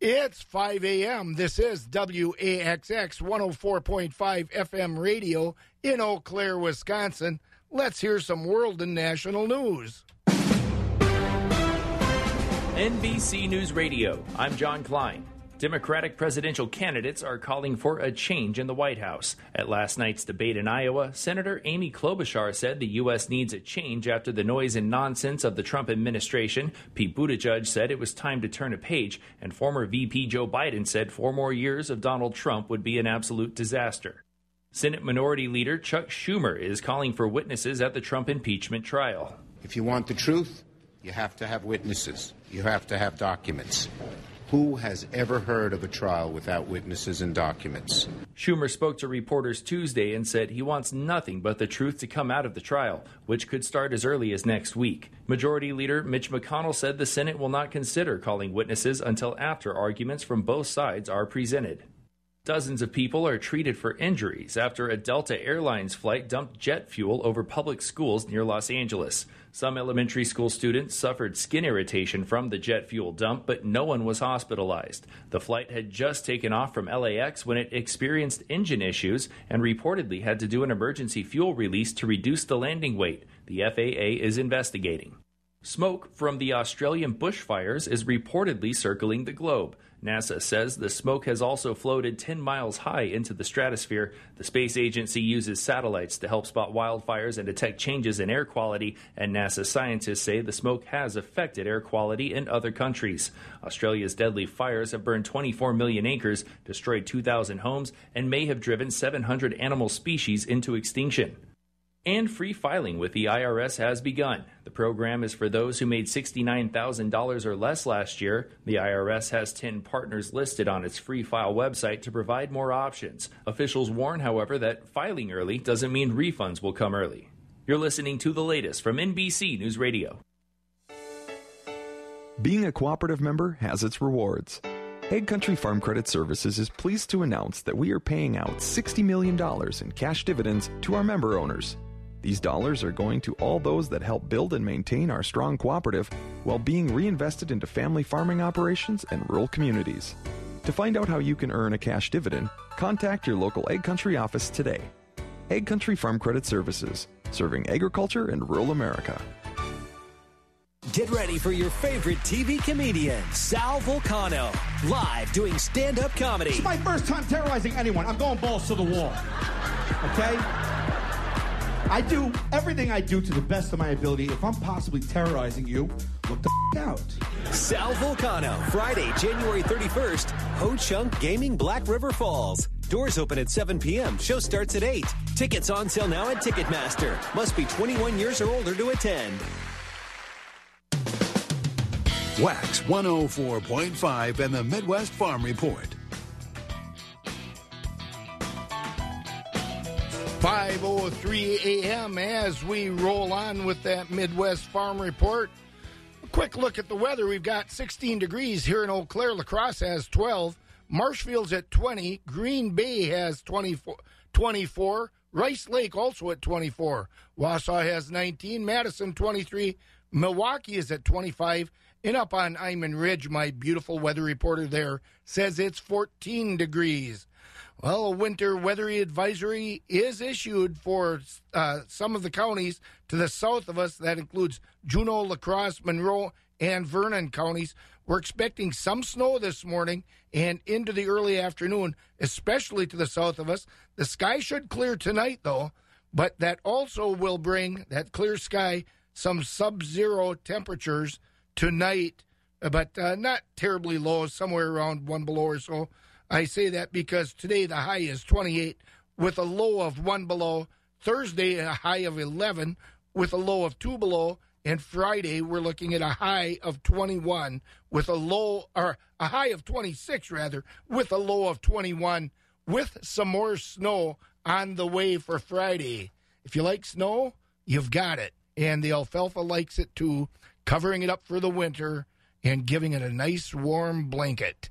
It's 5 a.m. This is WAXX 104.5 FM radio in Eau Claire, Wisconsin. Let's hear some world and national news. NBC News Radio. I'm John Klein. Democratic presidential candidates are calling for a change in the White House. At last night's debate in Iowa, Senator Amy Klobuchar said the U.S. needs a change after the noise and nonsense of the Trump administration. Pete Buttigieg said it was time to turn a page, and former VP Joe Biden said four more years of Donald Trump would be an absolute disaster. Senate Minority Leader Chuck Schumer is calling for witnesses at the Trump impeachment trial. If you want the truth, you have to have witnesses. You have to have documents. Who has ever heard of a trial without witnesses and documents? Schumer spoke to reporters Tuesday and said he wants nothing but the truth to come out of the trial, which could start as early as next week. Majority Leader Mitch McConnell said the Senate will not consider calling witnesses until after arguments from both sides are presented. Dozens of people are treated for injuries after a Delta Airlines flight dumped jet fuel over public schools near Los Angeles. Some elementary school students suffered skin irritation from the jet fuel dump, but no one was hospitalized. The flight had just taken off from LAX when it experienced engine issues and reportedly had to do an emergency fuel release to reduce the landing weight. The FAA is investigating. Smoke from the Australian bushfires is reportedly circling the globe. NASA says the smoke has also floated 10 miles high into the stratosphere. The space agency uses satellites to help spot wildfires and detect changes in air quality, and NASA scientists say the smoke has affected air quality in other countries. Australia's deadly fires have burned 24 million acres, destroyed 2,000 homes, and may have driven 700 animal species into extinction and free filing with the IRS has begun. The program is for those who made $69,000 or less last year. The IRS has 10 partners listed on its free file website to provide more options. Officials warn, however, that filing early doesn't mean refunds will come early. You're listening to the latest from NBC News Radio. Being a cooperative member has its rewards. AgCountry Farm Credit Services is pleased to announce that we are paying out $60 million in cash dividends to our member owners. These dollars are going to all those that help build and maintain our strong cooperative while being reinvested into family farming operations and rural communities. To find out how you can earn a cash dividend, contact your local AgCountry office today. AgCountry Farm Credit Services, serving agriculture and rural America. Get ready for your favorite TV comedian, Sal Vulcano, live doing stand up comedy. It's my first time terrorizing anyone. I'm going balls to the wall. Okay? I do everything I do to the best of my ability. If I'm possibly terrorizing you, look the f- out. Sal Vulcano, Friday, January 31st, Ho Chunk Gaming Black River Falls. Doors open at 7 p.m. Show starts at 8. Tickets on sale now at Ticketmaster. Must be 21 years or older to attend. Wax 104.5 and the Midwest Farm Report. 5.03 a.m. as we roll on with that Midwest Farm Report. A quick look at the weather. We've got 16 degrees here in Eau Claire. La Crosse has 12. Marshfield's at 20. Green Bay has 24. 24. Rice Lake also at 24. Wausau has 19. Madison 23. Milwaukee is at 25. And up on Iman Ridge, my beautiful weather reporter there says it's 14 degrees. Well, a winter weather advisory is issued for uh, some of the counties to the south of us. That includes Juneau, La Crosse, Monroe, and Vernon counties. We're expecting some snow this morning and into the early afternoon, especially to the south of us. The sky should clear tonight, though, but that also will bring that clear sky some sub zero temperatures tonight, but uh, not terribly low, somewhere around one below or so. I say that because today the high is 28 with a low of 1 below. Thursday, a high of 11 with a low of 2 below. And Friday, we're looking at a high of 21 with a low, or a high of 26 rather, with a low of 21 with some more snow on the way for Friday. If you like snow, you've got it. And the alfalfa likes it too, covering it up for the winter and giving it a nice warm blanket.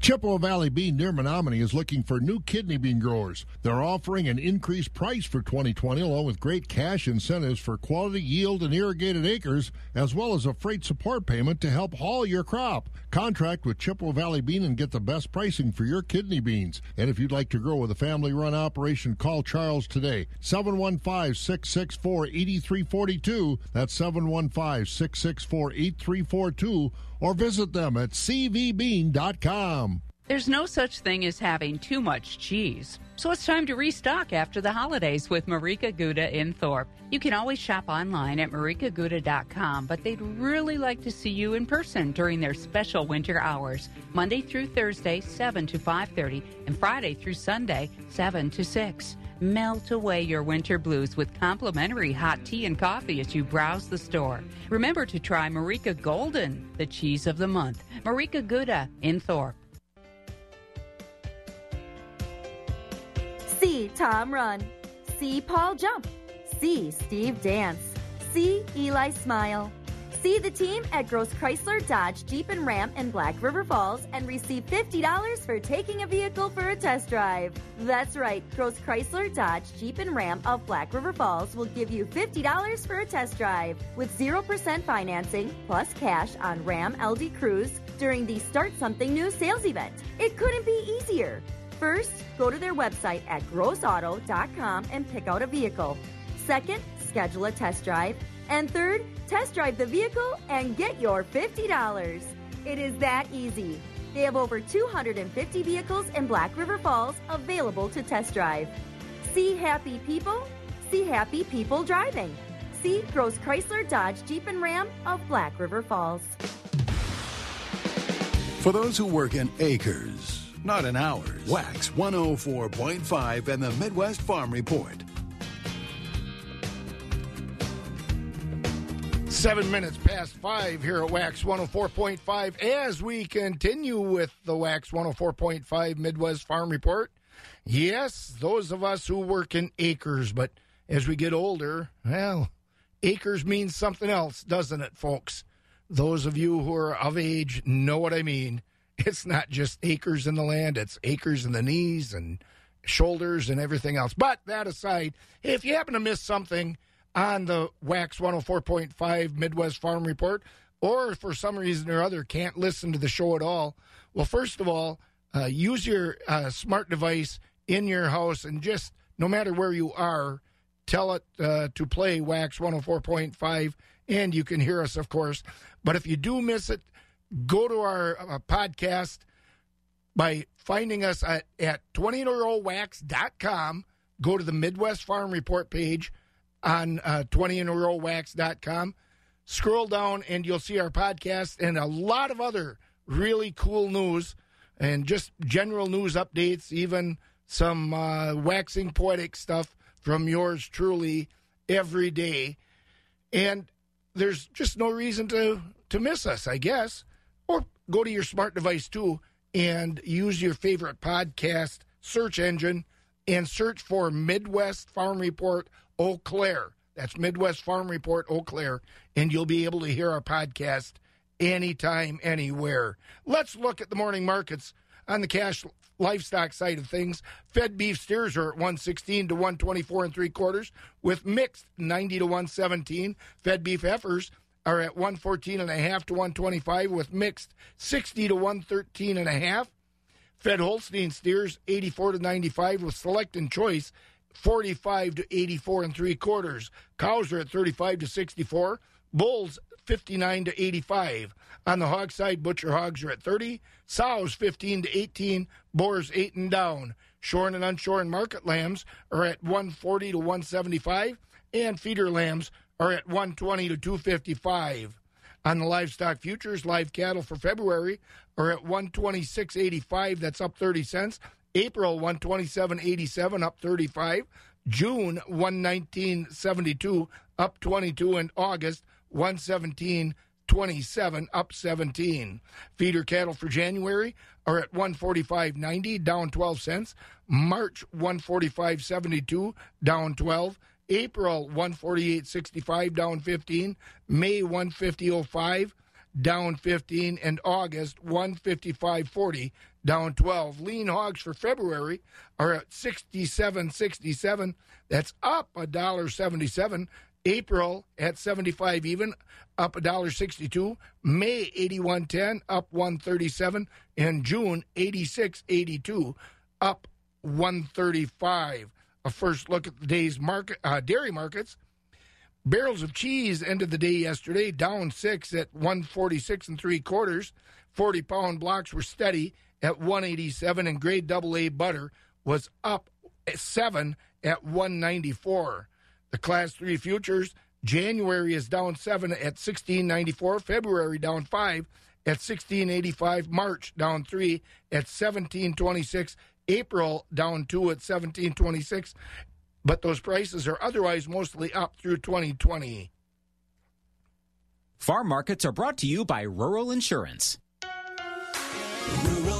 Chippewa Valley Bean near Menomonie is looking for new kidney bean growers. They're offering an increased price for 2020 along with great cash incentives for quality yield and irrigated acres as well as a freight support payment to help haul your crop. Contract with Chippewa Valley Bean and get the best pricing for your kidney beans. And if you'd like to grow with a family run operation, call Charles today. 715 664 8342. That's 715 664 8342 or visit them at cvbean.com. There's no such thing as having too much cheese. So it's time to restock after the holidays with Marieke Gouda in Thorp. You can always shop online at mariekegouda.com, but they'd really like to see you in person during their special winter hours, Monday through Thursday, 7 to 5:30, and Friday through Sunday, 7 to 6. Melt away your winter blues with complimentary hot tea and coffee as you browse the store. Remember to try Marieke Golden, the cheese of the month. Marieke Gouda in Thorp. See Tom run. See Paul jump. See Steve dance. See Eli smile. See the team at Gross Chrysler, Dodge, Jeep, and Ram in Black River Falls and receive $50 for taking a vehicle for a test drive. That's right, Gross Chrysler, Dodge, Jeep, and Ram of Black River Falls will give you $50 for a test drive with 0% financing plus cash on Ram LD Cruise during the Start Something New sales event. It couldn't be easier. First, go to their website at grossauto.com and pick out a vehicle. Second, schedule a test drive. And third, test drive the vehicle and get your $50. It is that easy. They have over 250 vehicles in Black River Falls available to test drive. See happy people, see happy people driving. See Gross Chrysler Dodge Jeep and Ram of Black River Falls. For those who work in acres, not in hours, Wax 104.5 and the Midwest Farm Report. Seven minutes past five here at Wax 104.5 as we continue with the Wax 104.5 Midwest Farm Report. Yes, those of us who work in acres, but as we get older, well, acres means something else, doesn't it, folks? Those of you who are of age know what I mean. It's not just acres in the land, it's acres in the knees and shoulders and everything else. But that aside, if you happen to miss something, on the Wax 104.5 Midwest Farm Report, or for some reason or other can't listen to the show at all, well, first of all, uh, use your uh, smart device in your house and just no matter where you are, tell it uh, to play Wax 104.5, and you can hear us, of course. But if you do miss it, go to our uh, podcast by finding us at, at 20inarowwax.com. Go to the Midwest Farm Report page on uh, 20inarowwax.com. Scroll down and you'll see our podcast and a lot of other really cool news and just general news updates, even some uh, waxing poetic stuff from yours truly every day. And there's just no reason to, to miss us, I guess. Or go to your smart device too and use your favorite podcast search engine and search for Midwest Farm Report Eau Claire. That's Midwest Farm Report Eau Claire, and you'll be able to hear our podcast anytime, anywhere. Let's look at the morning markets on the cash livestock side of things. Fed beef steers are at 116 to 124 and three quarters, with mixed 90 to 117. Fed beef heifers are at 114 and a half to 125, with mixed 60 to 113 and a half. Fed Holstein steers 84 to 95, with select and choice 45 to 84 and three quarters. Cows are at 35 to 64. Bulls 59 to 85. On the hog side, butcher hogs are at 30. Sows 15 to 18. Boars 8 and down. Shorn and unshorn market lambs are at 140 to 175. And feeder lambs are at 120 to 255. On the livestock futures, live cattle for February are at 126.85. That's up 30 cents. April 127.87 up 35, June 119.72 up 22 and August 117.27 up 17. Feeder cattle for January are at 145.90 down 12 cents, March 145.72 down 12, April 148.65 down 15, May 150.05 down 15, and August 155.40 down 12. Lean hogs for February are at 67.67. That's up a dollar 77. April at 75 even, up a dollar 62. May 81.10, up 137, and June 86.82, up 135. A first look at the day's market uh, dairy markets. Barrels of cheese ended the day yesterday down six at 146 and three quarters. 40 pound blocks were steady at 187, and grade double A butter was up seven at 194. The Class 3 futures, January is down 7 at 1694, February down 5 at 1685, March down 3 at 1726, April down 2 at 1726, but those prices are otherwise mostly up through 2020. Farm markets are brought to you by Rural Insurance.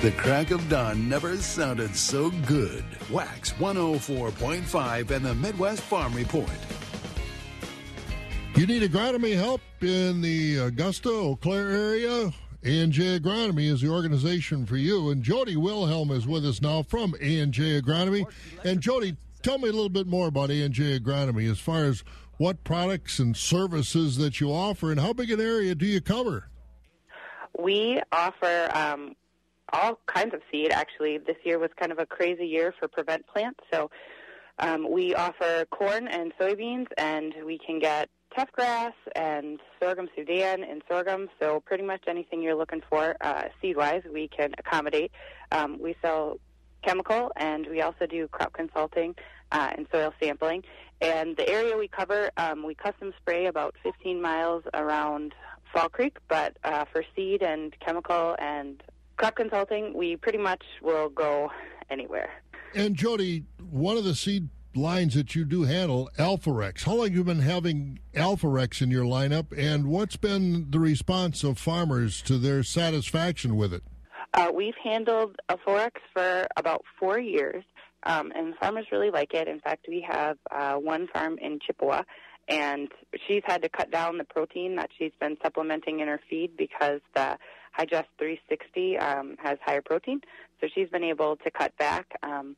The crack of dawn never sounded so good. Wax 104.5 and the Midwest Farm Report. You need agronomy help in the Augusta, Eau Claire area? A&J Agronomy is the organization for you. And Jody Wilhelm is with us now from A&J Agronomy. And Jody, tell me a little bit more about A&J Agronomy as far as what products and services that you offer and how big an area do you cover? We offer um, all kinds of seed. Actually, this year was kind of a crazy year for prevent plants. So um, we offer corn and soybeans, and we can get teff grass and sorghum Sudan and sorghum. So pretty much anything you're looking for uh, seed-wise, we can accommodate. Um, we sell chemical, and we also do crop consulting uh, and soil sampling. And the area we cover, um, we custom spray about 15 miles around Fall Creek, but uh, for seed and chemical and crop consulting, we pretty much will go anywhere. And Jody, one of the seed lines that you do handle, Alforex. How long have you been having Alforex in your lineup, and what's been the response of farmers to their satisfaction with it? Uh, we've handled Alforex for about four years, um, and farmers really like it. In fact, we have uh, one farm in Chippewa, and she's had to cut down the protein that she's been supplementing in her feed because the Hi-Gest 360 um, has higher protein, so she's been able to cut back. Um,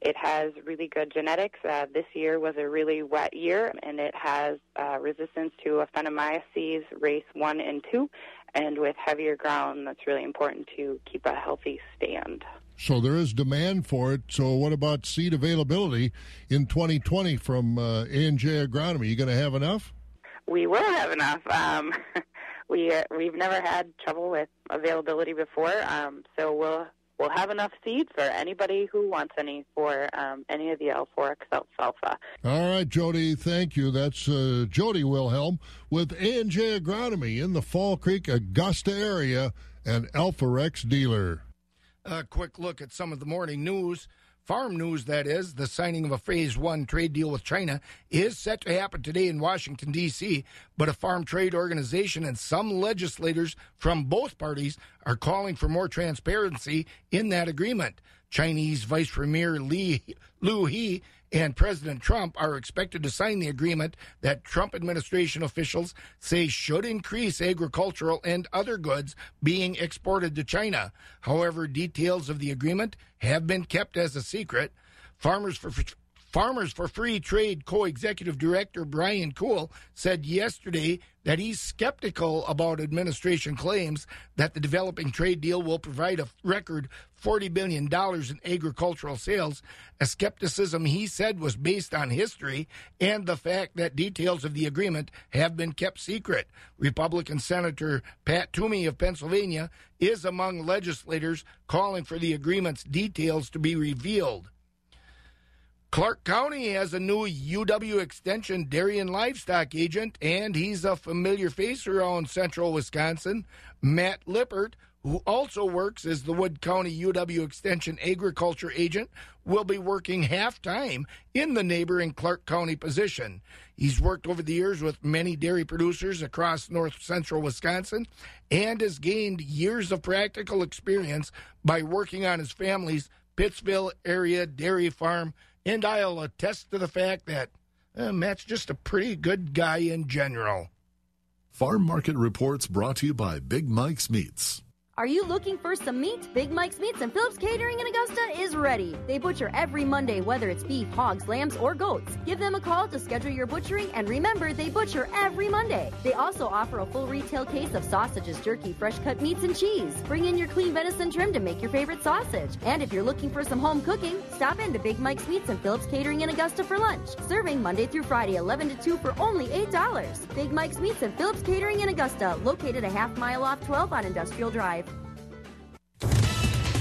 it has really good genetics. Uh, this year was a really wet year, and it has uh, resistance to Aphanomyces race 1 and 2. And with heavier ground, that's really important to keep a healthy stand. So there is demand for it. So what about seed availability in 2020 from uh, A&J Agronomy? You going to have enough? We will have enough. Um, we uh, we've never had trouble with availability before, um, so we'll we'll have enough seeds for anybody who wants any for um, any of the Alforex alfalfa. All right, Jody, thank you. That's uh, Jody Wilhelm with A&J Agronomy in the Fall Creek, Augusta area, an Alforex dealer. A quick look at some of the morning news. Farm news, that is, the signing of a phase one trade deal with China is set to happen today in Washington, D.C., but a farm trade organization and some legislators from both parties are calling for more transparency in that agreement. Chinese Vice Premier Li, Liu He and President Trump are expected to sign the agreement that Trump administration officials say should increase agricultural and other goods being exported to China. However, details of the agreement have been kept as a secret. Farmers for Farmers for Free Trade co executive director Brian Kuehl said yesterday that he's skeptical about administration claims that the developing trade deal will provide a record $40 billion in agricultural sales. A skepticism he said was based on history and the fact that details of the agreement have been kept secret. Republican Senator Pat Toomey of Pennsylvania is among legislators calling for the agreement's details to be revealed. Clark County has a new UW Extension dairy and livestock agent, and he's a familiar face around central Wisconsin. Matt Lippert, who also works as the Wood County UW Extension agriculture agent, will be working half time in the neighboring Clark County position. He's worked over the years with many dairy producers across north central Wisconsin and has gained years of practical experience by working on his family's Pittsville area dairy farm and I'll attest to the fact that uh, Matt's just a pretty good guy in general. Farm Market Reports brought to you by Big Mike's Meats. Are you looking for some meat? Big Mike's Meats and Phillips Catering in Augusta is ready. They butcher every Monday, whether it's beef, hogs, lambs, or goats. Give them a call to schedule your butchering, and remember, they butcher every Monday. They also offer a full retail case of sausages, jerky, fresh cut meats, and cheese. Bring in your clean venison trim to make your favorite sausage. And if you're looking for some home cooking, stop in to Big Mike's Meats and Phillips Catering in Augusta for lunch. Serving Monday through Friday, 11 to 2 for only $8. Big Mike's Meats and Phillips Catering in Augusta, located a half mile off 12 on Industrial Drive.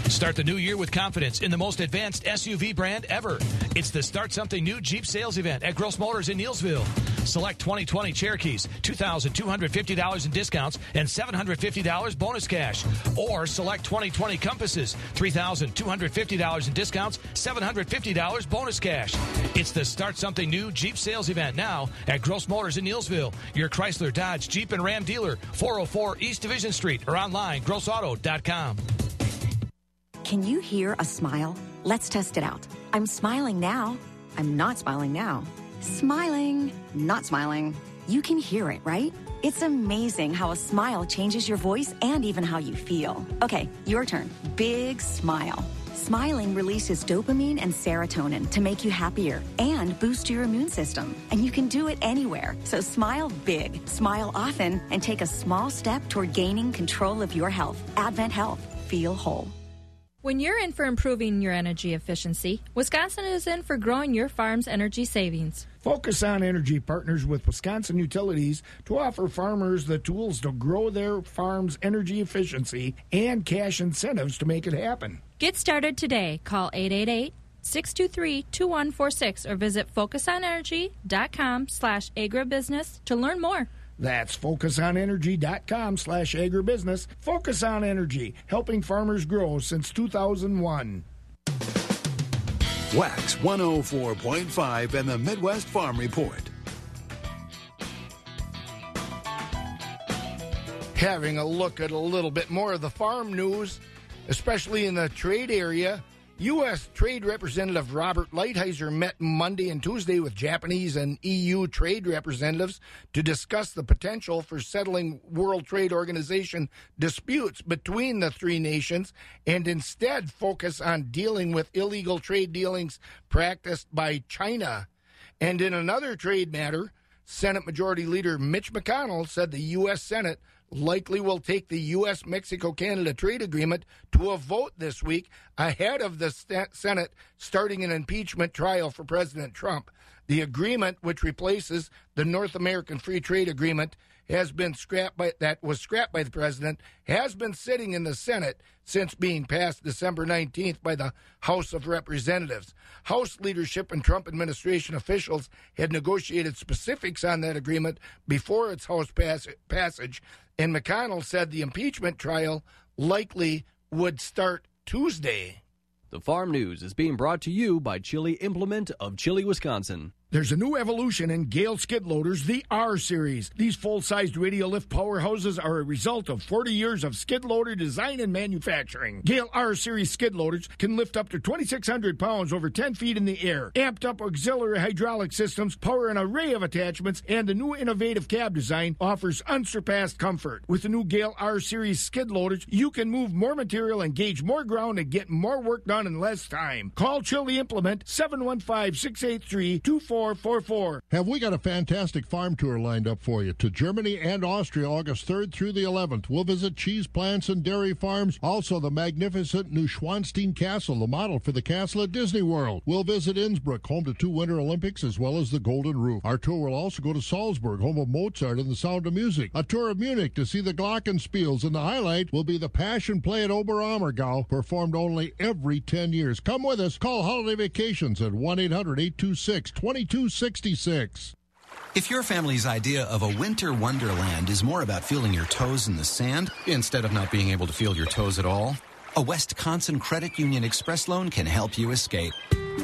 Start the new year with confidence in the most advanced SUV brand ever. It's the Start Something New Jeep sales event at Gross Motors in Neillsville. Select 2020 Cherokees, $2,250 in discounts and $750 bonus cash. Or select 2020 Compasses, $3,250 in discounts, $750 bonus cash. It's the Start Something New Jeep sales event now at Gross Motors in Neillsville. Your Chrysler, Dodge, Jeep, and Ram dealer, 404 East Division Street, or online, grossauto.com. Can you hear a smile? Let's test it out. I'm smiling now. I'm not smiling now. Smiling, not smiling. You can hear it, right? It's amazing how a smile changes your voice and even how you feel. Okay, your turn. Big smile. Smiling releases dopamine and serotonin to make you happier and boost your immune system. And you can do it anywhere. So smile big, smile often, and take a small step toward gaining control of your health. Advent Health. Feel whole. When you're in for improving your energy efficiency, Wisconsin is in for growing your farm's energy savings. Focus on Energy partners with Wisconsin Utilities to offer farmers the tools to grow their farm's energy efficiency and cash incentives to make it happen. Get started today. Call 888 623 2146 or visit focusonenergy.com slash agribusiness to learn more. That's focusonenergy.com slash agribusiness. Focus on Energy, helping farmers grow since 2001. Wax 104.5 and the Midwest Farm Report. Having a look at a little bit more of the farm news, especially in the trade area. U.S. Trade Representative Robert Lighthizer met Monday and Tuesday with Japanese and EU trade representatives to discuss the potential for settling World Trade Organization disputes between the three nations and instead focus on dealing with illegal trade dealings practiced by China. And in another trade matter, Senate Majority Leader Mitch McConnell said the U.S. Senate likely will take the U.S. Mexico Canada trade agreement to a vote this week ahead of the Senate starting an impeachment trial for President Trump. The agreement, which replaces the North American Free Trade Agreement, has been scrapped by that was scrapped by the president, has been sitting in the Senate since being passed December 19th by the House of Representatives. House leadership and Trump administration officials had negotiated specifics on that agreement before its House pass- passage, and McConnell said the impeachment trial likely would start Tuesday. The Farm News is being brought to you by Chili Implement of Chili, Wisconsin. There's a new evolution in Gehl skid loaders, the R Series. These full sized radial lift powerhouses are a result of 40 years of skid loader design and manufacturing. Gehl R Series skid loaders can lift up to 2,600 pounds over 10 feet in the air. Amped up auxiliary hydraulic systems power an array of attachments, and the new innovative cab design offers unsurpassed comfort. With the new Gehl R Series skid loaders, you can move more material, engage more ground, and get more work done in less time. Call Chili Implement 715 683 24 4444. Have we got a fantastic farm tour lined up for you to Germany and Austria August 3rd through the 11th. We'll visit cheese plants and dairy farms, also the magnificent Neuschwanstein Castle, the model for the castle at Disney World. We'll visit Innsbruck, home to two Winter Olympics, as well as the Golden Roof. Our tour will also go to Salzburg, home of Mozart and the Sound of Music. A tour of Munich to see the Glockenspiels, and the highlight will be the Passion Play at Oberammergau, performed only every 10 years. Come with us. Call Holiday Vacations at 1 800 826 2266. If your family's idea of a winter wonderland is more about feeling your toes in the sand instead of not being able to feel your toes at all, a Wisconsin Credit Union Express loan can help you escape.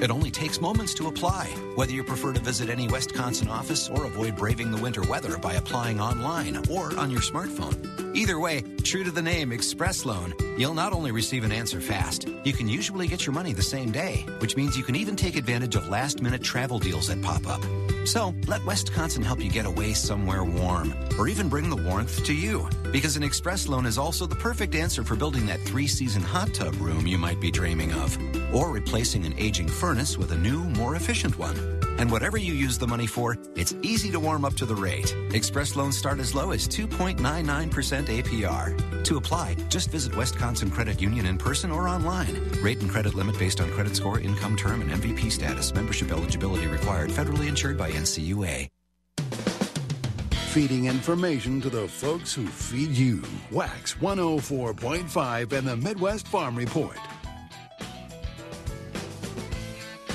It only takes moments to apply, whether you prefer to visit any Wisconsin office or avoid braving the winter weather by applying online or on your smartphone. Either way, true to the name Express Loan, you'll not only receive an answer fast, you can usually get your money the same day, which means you can even take advantage of last minute travel deals that pop up. So let Wisconsin help you get away somewhere warm, or even bring the warmth to you. Because an express loan is also the perfect answer for building that three season hot tub room you might be dreaming of, or replacing an aging furnace with a new, more efficient one. And whatever you use the money for, it's easy to warm up to the rate. Express loans start as low as 2.99% APR. To apply, just visit Wisconsin Credit Union in person or online. Rate and credit limit based on credit score, income term, and MVP status. Membership eligibility required. Federally insured by NCUA. Feeding information to the folks who feed you. Wax 104.5 and the Midwest Farm Report.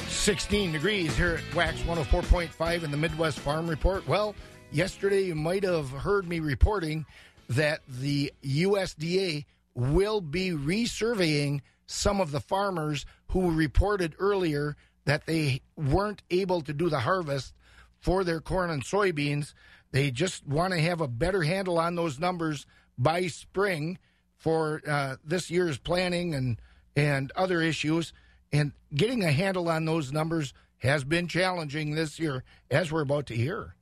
16 degrees here at Wax 104.5 in the Midwest Farm Report. Well, yesterday you might have heard me reporting that the USDA will be resurveying some of the farmers who reported earlier that they weren't able to do the harvest for their corn and soybeans. They just want to have a better handle on those numbers by spring for uh, this year's planning and and other issues. And getting a handle on those numbers has been challenging this year, as we're about to hear.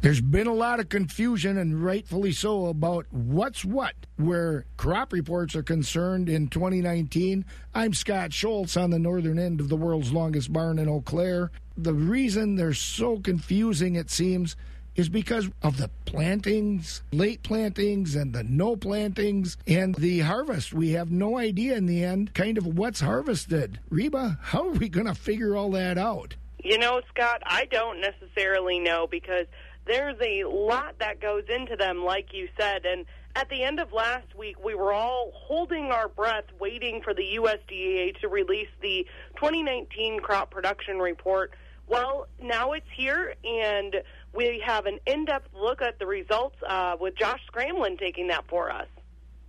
There's been a lot of confusion, and rightfully so, about what's what where crop reports are concerned in 2019. I'm Scott Schultz on the northern end of the world's longest barn in Eau Claire. The reason they're so confusing, it seems, is because of the plantings, late plantings, and the no plantings, and the harvest. We have no idea in the end kind of what's harvested. Reba, how are we going to figure all that out? You know, Scott, I don't necessarily know because there's a lot that goes into them, like you said. And at the end of last week, we were all holding our breath waiting for the USDA to release the 2019 crop production report. Well, now it's here, and we have an in depth look at the results uh, with Josh Scramlin taking that for us.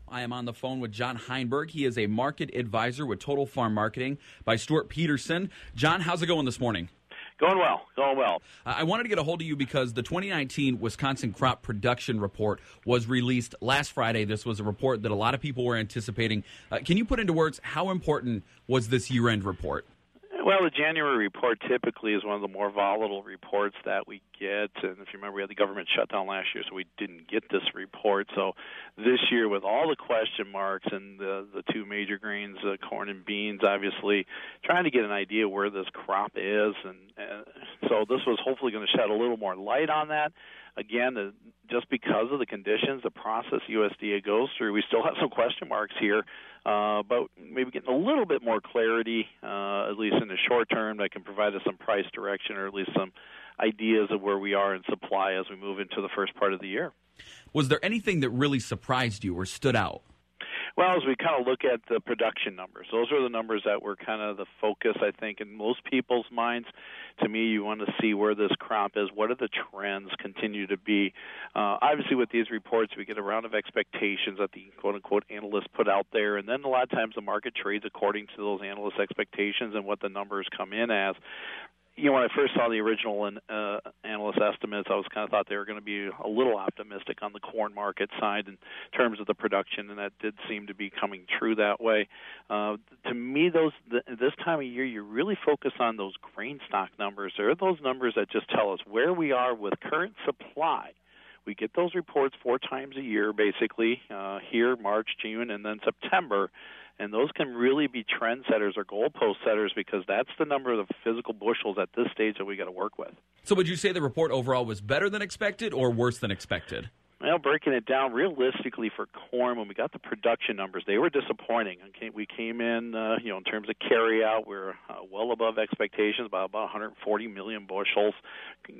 I am on the phone with John Heinberg. He is a market advisor with Total Farm Marketing by Stewart Peterson. John, how's it going this morning? Going well, going well. Uh, I wanted to get a hold of you because the 2019 Wisconsin Crop Production Report was released last Friday. This was a report that a lot of people were anticipating. Uh, can you put into words how important was this year end report? Well, the January report typically is one of the more volatile reports that we get. And if you remember, we had the government shutdown last year, so we didn't get this report. So this year, with all the question marks and the the two major grains, uh, corn and beans, obviously trying to get an idea where this crop is, and, and so this was hopefully going to shed a little more light on that. Again, the, just because of the conditions, the process USDA goes through, we still have some question marks here uh, but maybe getting a little bit more clarity, uh, at least in the short term, that can provide us some price direction or at least some ideas of where we are in supply as we move into the first part of the year. Was there anything that really surprised you or stood out? Well, as we kind of look at the production numbers, those are the numbers that were kind of the focus, I think, in most people's minds. To me, you want to see where this crop is. What are the trends continue to be? Uh, obviously, with these reports, we get a round of expectations that the quote unquote analysts put out there, and then a lot of times the market trades according to those analyst expectations and what the numbers come in as you know, when I first saw the original uh, analyst estimates, I was kind of thought they were going to be a little optimistic on the corn market side in terms of the production, and that did seem to be coming true that way. Uh, to me, those the, this time of year, you really focus on those grain stock numbers. There are those numbers that just tell us where we are with current supply. We get those reports four times a year, basically uh, here, March, June, and then September and those can really be trend setters or goalpost setters because that's the number of physical bushels at this stage that we got to work with. So, would you say the report overall was better than expected or worse than expected? Well, breaking it down realistically for corn, when we got the production numbers, they were disappointing. We came in, uh, you know, in terms of carryout, we are uh, well above expectations by about 140 million bushels.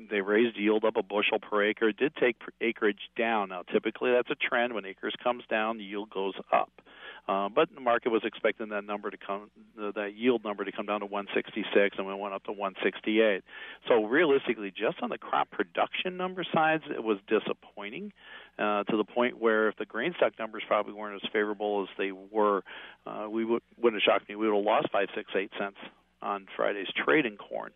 They raised yield up a bushel per acre. It did take acreage down. Now, typically that's a trend. When acres comes down, the yield goes up. Uh, but the market was expecting that number to come, that yield number to come down to 166, and we went up to 168. So realistically, just on the crop production number sides, it was disappointing uh, to the point where if the grain stock numbers probably weren't as favorable as they were, uh, we would, wouldn't have shocked me. We would have lost five, six, eight cents on Friday's trade in corn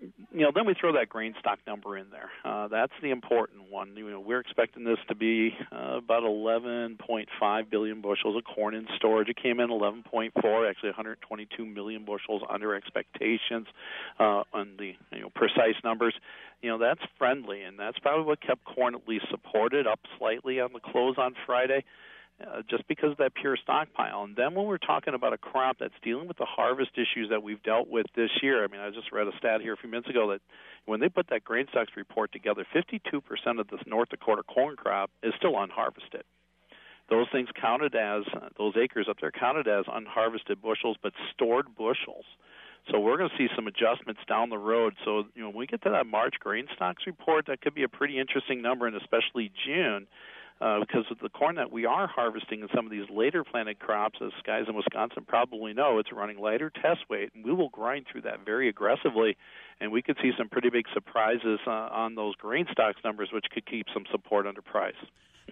you know, then we throw that grain stock number in there. Uh, that's the important one. You know, we're expecting this to be uh, about 11.5 billion bushels of corn in storage. It came in 11.4, actually 122 million bushels under expectations uh, on the you know precise numbers. You know, that's friendly, and that's probably what kept corn at least supported up slightly on the close on Friday Uh, just because of that pure stockpile. And then when we're talking about a crop that's dealing with the harvest issues that we've dealt with this year, I mean, I just read a stat here a few minutes ago that when they put that grain stocks report together, 52% of this North Dakota corn crop is still unharvested. Those things counted as uh, those acres up there counted as unharvested bushels, but stored bushels. So we're going to see some adjustments down the road. So you know, when we get to that March grain stocks report, that could be a pretty interesting number, and especially June uh, because of the corn that we are harvesting in some of these later planted crops, as guys in Wisconsin probably know, it's running lighter test weight, and we will grind through that very aggressively, and we could see some pretty big surprises uh, on those grain stocks numbers, which could keep some support under price.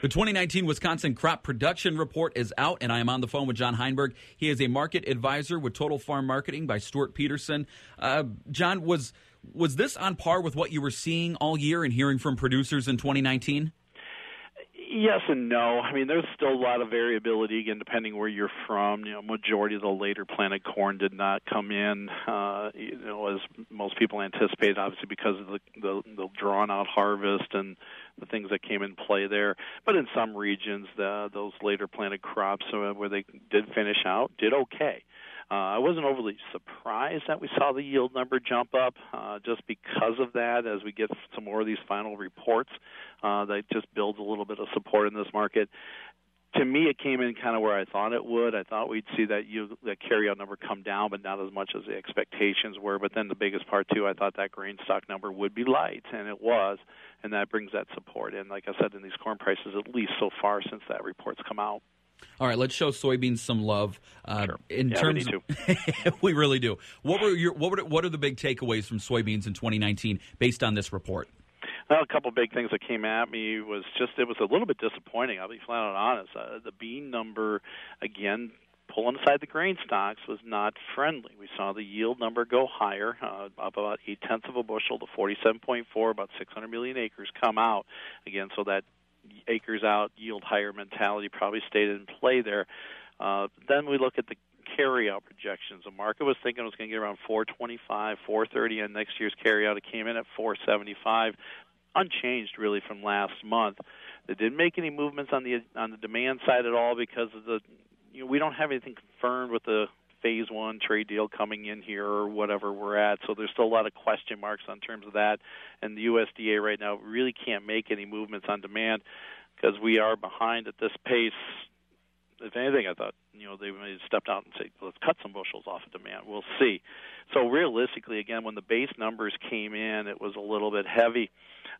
The 2019 Wisconsin Crop Production Report is out, and I am on the phone with John Heinberg. He is a market advisor with Total Farm Marketing by Stewart Peterson. Uh, John, was was this on par with what you were seeing all year and hearing from producers in 2019? Yes and no. I mean, there's still a lot of variability again, depending where you're from. You know, majority of the later planted corn did not come in, uh, you know, as most people anticipated, obviously because of the, the the drawn out harvest and the things that came in play there. But in some regions, the, those later planted crops, uh, where they did finish out, did okay. I wasn't overly surprised that we saw the yield number jump up uh, just because of that as we get some more of these final reports. Uh, that just builds a little bit of support in this market. To me, it came in kind of where I thought it would. I thought we'd see that you that carryout number come down, but not as much as the expectations were. But then the biggest part too, I thought that grain stock number would be light, and it was, and that brings that support in. Like I said, in these corn prices, at least so far since that report's come out. All right, let's show soybeans some love. Uh, sure. In yeah, terms, we, we really do. What were your what were what are the big takeaways from soybeans in 2019 based on this report? Well, a couple of big things that came at me was just it was a little bit disappointing. I'll be flat out honest. Uh, the bean number again pulling aside the grain stocks was not friendly. We saw the yield number go higher, uh, up about eight tenths of a bushel to 47.4, about 600 million acres come out again. So that acres out, yield higher mentality probably stayed in play there. Uh, then we look at the carryout projections. The market was thinking it was going to get around 425, 430 on next year's carryout. It came in at 475, unchanged really from last month. They didn't make any movements on the on the demand side at all because of the you know we don't have anything confirmed with the phase one trade deal coming in here or whatever we're at. So there's still a lot of question marks on terms of that. And the USDA right now really can't make any movements on demand because we are behind at this pace. If anything, I thought you know they may have stepped out and say let's cut some bushels off of demand. We'll see. So realistically, again, when the base numbers came in, it was a little bit heavy.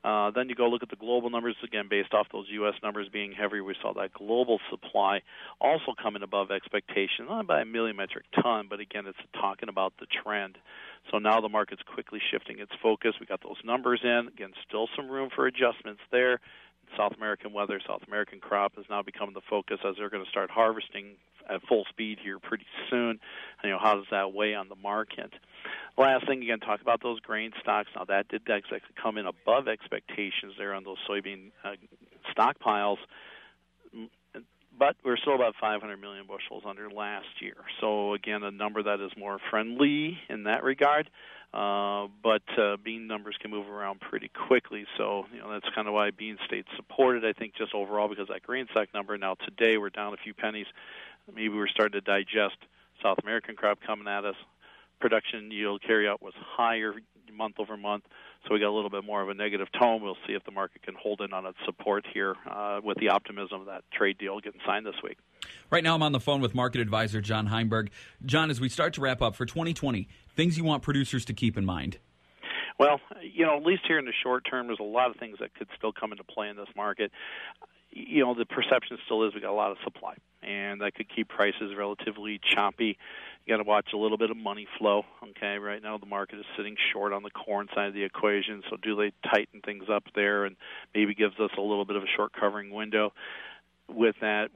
Uh, then you go look at the global numbers again, based off those U.S. numbers being heavy. We saw that global supply also coming above expectation, not by a million metric ton, but again, it's talking about the trend. So now the market's quickly shifting its focus. We got those numbers in. Again, still some room for adjustments there. South American weather, South American crop is now becoming the focus as they're going to start harvesting at full speed here pretty soon. You know, how does that weigh on the market? Last thing, again, talk about those grain stocks. Now, that did come in above expectations there on those soybean uh, stockpiles, but we're still about 500 million bushels under last year. So, again, a number that is more friendly in that regard. Uh, but uh, bean numbers can move around pretty quickly, so you know that's kind of why bean stayed supported. I think just overall because that grain stock number now today we're down a few pennies maybe we're starting to digest South American crop coming at us. Production yield carryout was higher month over month, so we got a little bit more of a negative tone. We'll see if the market can hold in on its support here uh, with the optimism of that trade deal getting signed this week. Right now, I'm on the phone with market advisor John Heinberg. John, as we start to wrap up for 2020, things you want producers to keep in mind. Well, you know, at least here in the short term, there's a lot of things that could still come into play in this market. You know, the perception still is we got a lot of supply, and that could keep prices relatively choppy. You got to watch a little bit of money flow. Okay, right now the market is sitting short on the corn side of the equation, so do they tighten things up there and maybe gives us a little bit of a short covering window? With that,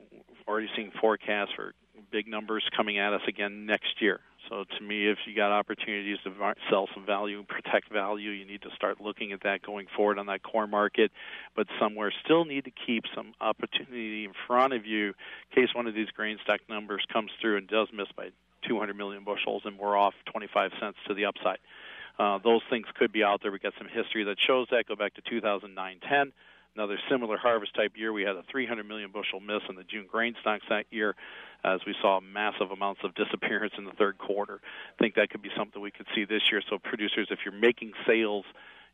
already seeing forecasts for big numbers coming at us again next year. So to me, if you got opportunities to sell some value, protect value, you need to start looking at that going forward on that core market. But somewhere still need to keep some opportunity in front of you in case one of these grain stock numbers comes through and does miss by 200 million bushels and we're off 25 cents to the upside. Uh, those things could be out there. We got some history that shows that. Go back to 2009-10 another similar harvest type year. We had a 300 million bushel miss in the June grain stocks that year as we saw massive amounts of disappearance in the third quarter. I think that could be something we could see this year. So producers, if you're making sales,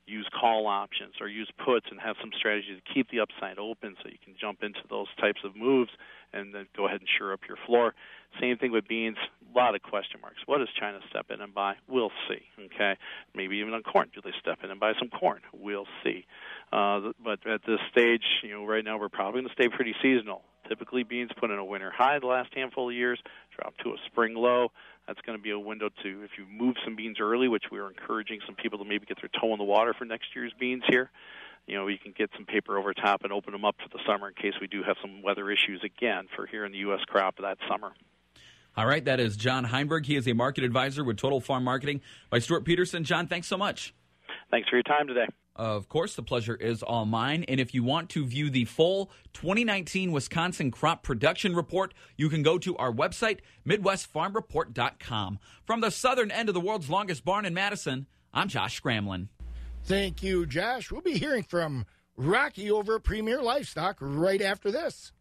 use call options or use puts and have some strategy to keep the upside open so you can jump into those types of moves and then go ahead and shore up your floor. Same thing with beans. A lot of question marks. What does China step in and buy? We'll see. Okay, maybe even on corn. Do they step in and buy some corn? We'll see. Uh, but at this stage, you know, right now we're probably going to stay pretty seasonal. Typically, beans put in a winter high the last handful of years, drop to a spring low. That's going to be a window to if you move some beans early, which we are encouraging some people to maybe get their toe in the water for next year's beans here. You know, you can get some paper over top and open them up for the summer in case we do have some weather issues again for here in the U.S. crop that summer. All right, that is John Heinberg. He is a market advisor with Total Farm Marketing by Stewart Peterson. John, thanks so much. Thanks for your time today. Of course, the pleasure is all mine. And if you want to view the full 2019 Wisconsin Crop Production Report, you can go to our website, MidwestFarmReport.com. From the southern end of the world's longest barn in Madison, I'm Josh Scramlin. Thank you, Josh. We'll be hearing from Rocky over Premier Livestock right after this.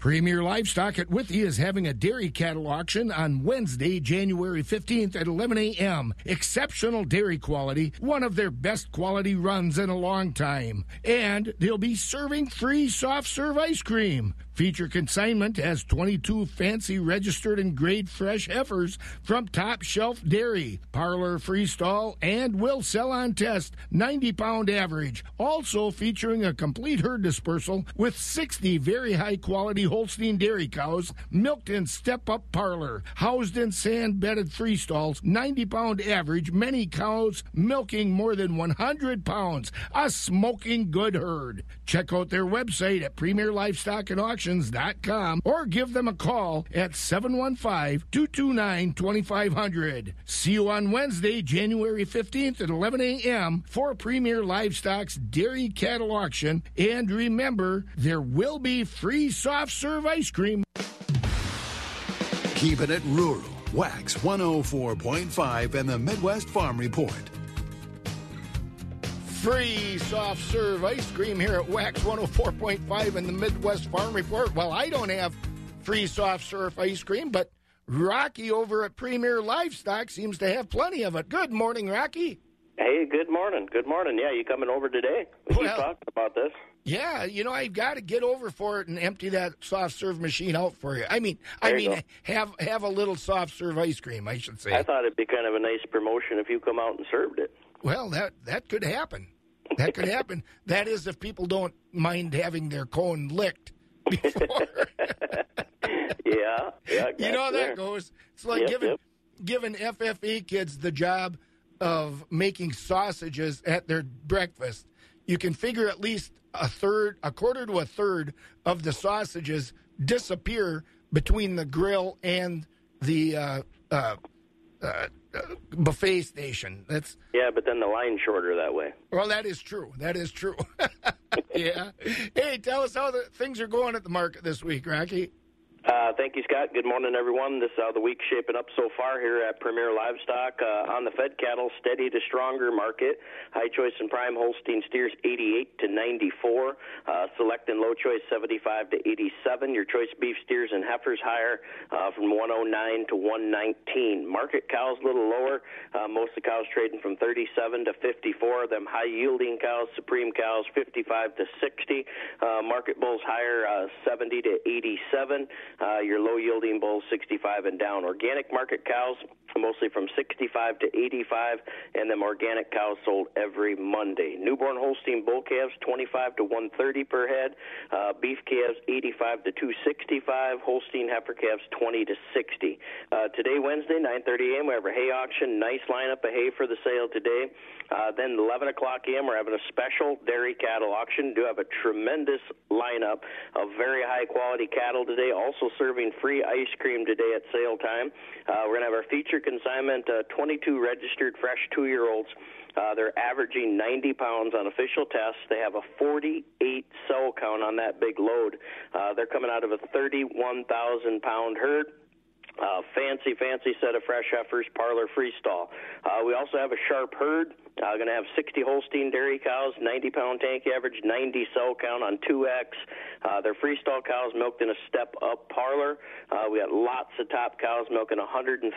Premier Livestock at Withee is having a dairy cattle auction on Wednesday, January 15th at 11 a.m. Exceptional dairy quality, one of their best quality runs in a long time. And they'll be serving free soft serve ice cream. Feature consignment has 22 fancy registered and grade fresh heifers from Top Shelf Dairy, Parlor Freestall, and will sell on test 90 pound average. Also featuring a complete herd dispersal with 60 very high quality Holstein dairy cows milked in step up parlor, housed in sand bedded freestalls, 90 pound average, many cows milking more than 100 pounds. A smoking good herd. Check out their website at Premier Livestock and Auction auctions.com or give them a call at 715 229 2500. See you on Wednesday, January 15th at 11 a.m. for Premier Livestock's Dairy Cattle Auction. And remember, there will be free soft serve ice cream. Keeping it rural. WAXX 104.5 and the Midwest Farm Report free soft serve ice cream here at WAXX 104.5 in the Midwest Farm Report. Well, I don't have free soft serve ice cream, but Rocky over at Premier Livestock seems to have plenty of it. Good morning, Rocky. Hey, good morning. Good morning. Yeah, you coming over today? We well, talking about this. Yeah, you know, I've got to get over for it and empty that soft serve machine out for you. I mean, there I mean, go. have have a little soft serve ice cream, I should say. I thought it'd be kind of a nice promotion if you come out and served it. Well, that that could happen. That could happen. that is, if people don't mind having their cone licked before. yeah, yeah. You know how that goes. It's like yep, giving yep. giving FFA kids the job of making sausages at their breakfast. You can figure at least a third, a quarter to a third of the sausages disappear between the grill and the uh, uh, uh, buffet station. That's yeah, but then the line's shorter that way. Well, that is true. That is true. yeah. Hey, tell us how the things are going at the market this week, Rocky. Uh, thank you, Scott. Good morning, everyone. This is how the week's shaping up so far here at Premier Livestock. Uh, on the fed cattle, steady to stronger market. High choice and prime Holstein steers 88 to 94. Uh, select and low choice 75 to 87. Your choice beef steers and heifers higher uh, from 109 to 119. Market cows a little lower. Uh, most of the cows trading from 37 to 54. Them high yielding cows, supreme cows 55 to 60. Uh, market bulls higher uh, 70 to 87. Uh, your low yielding bulls 65 and down. Organic market cows mostly from 65 to 85, and them organic cows sold every Monday. Newborn Holstein bull calves 25 to 130 per head. Uh, beef calves 85 to 265. Holstein heifer calves 20 to 60. Uh, today, Wednesday, 9:30 a.m. We have a hay auction. Nice lineup of hay for the sale today. Uh, then 11 o'clock a.m. We're having a special dairy cattle auction. Do have a tremendous lineup of very high quality cattle today. Also serving free ice cream today at sale time. Uh, we're gonna have our feature consignment. Uh, 22 registered fresh two-year-olds. Uh, they're averaging 90 pounds on official tests. They have a 48 cell count on that big load. Uh, they're coming out of a 31,000 pound herd. Uh, fancy, fancy set of fresh heifers, parlor freestall. Uh, we also have a sharp herd. Uh, going to have 60 Holstein dairy cows, 90 pound tank average, 90 cell count on 2X. Uh, they're freestall cows milked in a step up parlor. Uh, we got lots of top cows milking 130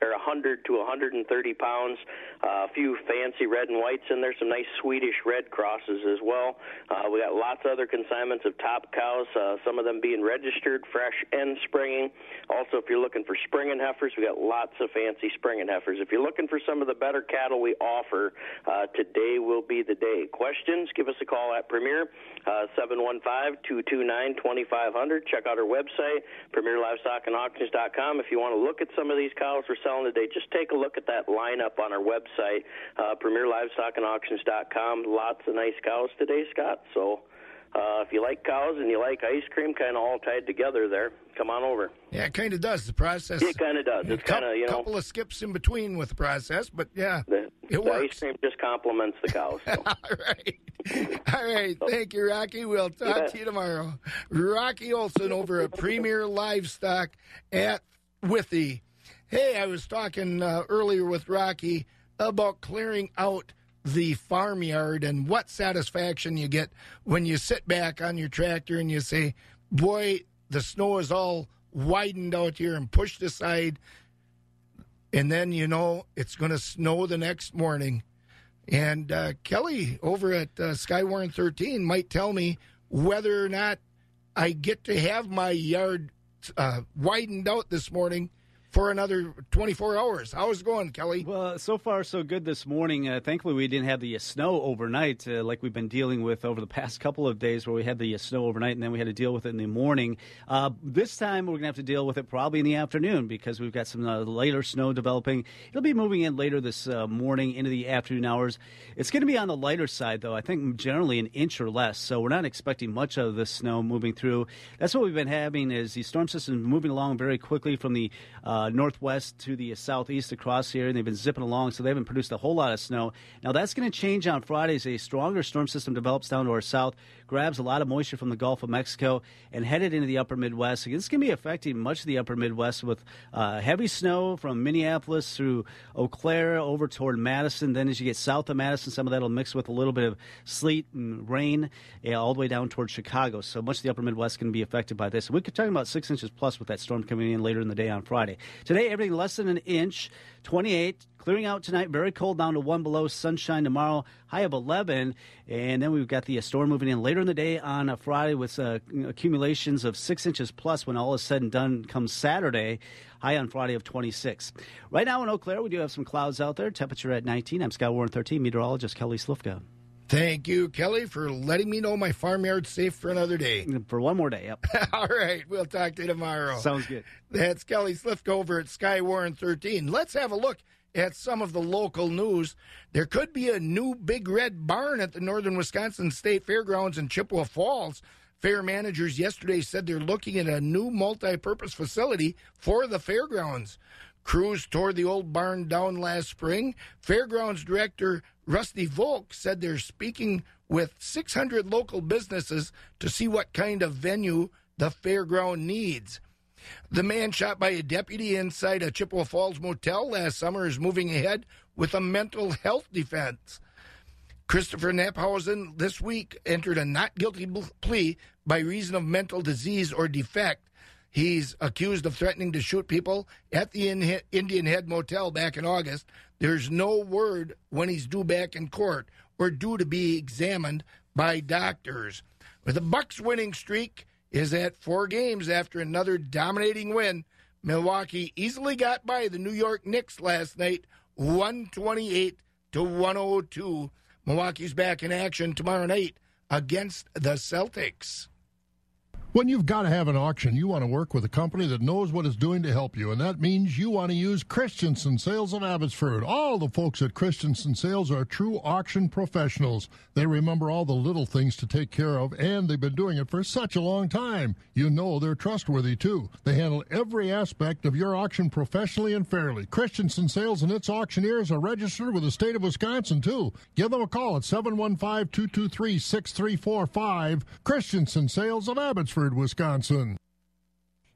or 100 to 130 pounds. Uh, a few fancy red and whites in there, some nice Swedish red crosses as well. Uh, we got lots of other consignments of top cows, uh, some of them being registered, fresh and springing. Also, if you're looking for springing heifers, we got lots of fancy springing heifers. If you're looking for some of the better cattle we offer, uh, today will be the day. Questions? Give us a call at Premier, uh, 715-229-2500. Check out our website, PremierLivestockAndAuctions.com. If you want to look at some of these cows we're selling today, just take a look at that lineup on our website, uh, PremierLivestockAndAuctions.com. Lots of nice cows today, Scott. So uh, if you like cows and you like ice cream, kind of all tied together there, come on over. Yeah, it kind of does. The process. It kind of does. It's kind of you know. A couple of skips in between with the process, but yeah, the, it the works. ice cream just complements the cows. So. All right. All right. Thank you, Rocky. We'll talk to you tomorrow. Rocky Olson over at Premier Livestock at Withee. Hey, I was talking uh, earlier with Rocky about clearing out the farmyard and what satisfaction you get when you sit back on your tractor and you say, Boy, the snow is all widened out here and pushed aside. And then you know it's going to snow the next morning. And uh, Kelly over at uh, Skywarn 13 might tell me whether or not I get to have my yard uh, widened out this morning for another 24 hours. How's it going, Kelly? Well, so far so good this morning. Uh, thankfully, we didn't have the uh, snow overnight uh, like we've been dealing with over the past couple of days, where we had the uh, snow overnight and then we had to deal with it in the morning. Uh, this time, we're going to have to deal with it probably in the afternoon because we've got some uh, later snow developing. It'll be moving in later this morning into the afternoon hours. It's going to be on the lighter side, though. I think generally an inch or less, so we're not expecting much of the snow moving through. That's what we've been having is the storm system moving along very quickly from the uh, northwest to the southeast across here, and they've been zipping along, so they haven't produced a whole lot of snow. Now, that's going to change on Friday as a stronger storm system develops down to our south, grabs a lot of moisture from the Gulf of Mexico, and headed into the upper Midwest. Is going to be affecting much of the upper Midwest with uh, heavy snow from Minneapolis through Eau Claire over toward Madison. Then, as you get south of Madison, some of that will mix with a little bit of sleet and rain yeah, all the way down towards Chicago. So much of the upper Midwest can be affected by this. We could talk about six inches plus with that storm coming in later in the day on Friday. Today, everything less than an inch, 28. Clearing out tonight, very cold down to one below. Sunshine tomorrow, high of 11. And then we've got the uh, storm moving in later in the day on a Friday with uh, accumulations of six inches plus when all is said and done comes Saturday. High on Friday of 26. Right now in Eau Claire, we do have some clouds out there. Temperature at 19. I'm Skywarn 13, meteorologist Kelly Slifka. Thank you, Kelly, for letting me know my farmyard's safe for another day. For one more day, yep. All right, we'll talk to you tomorrow. Sounds good. That's Kelly Slifka over at Skywarn 13. Let's have a look at some of the local news. There could be a new big red barn at the Northern Wisconsin State Fairgrounds in Chippewa Falls. Fair managers yesterday said they're looking at a new multi purpose facility for the fairgrounds. Crews tore the old barn down last spring. Fairgrounds director Rusty Volk said they're speaking with 600 local businesses to see what kind of venue the fairground needs. The man shot by a deputy inside a Chippewa Falls motel last summer is moving ahead with a mental health defense. Christopher Knaphausen this week entered a not guilty plea by reason of mental disease or defect. He's accused of threatening to shoot people at the Indian Head Motel back in August. There's no word when he's due back in court or due to be examined by doctors. With the Bucks winning streak is at four games after another dominating win. Milwaukee easily got by the New York Knicks last night, 128 to 102. Milwaukee's back in action tomorrow night against the Celtics. When you've got to have an auction, you want to work with a company that knows what it's doing to help you, and that means you want to use Christensen Sales of Abbotsford. All the folks at Christensen Sales are true auction professionals. They remember all the little things to take care of, and they've been doing it for such a long time. You know they're trustworthy too. They handle every aspect of your auction professionally and fairly. Christensen Sales and its auctioneers are registered with the state of Wisconsin too. Give them a call at 715-223-6345. Christensen Sales of Abbotsford. Wisconsin.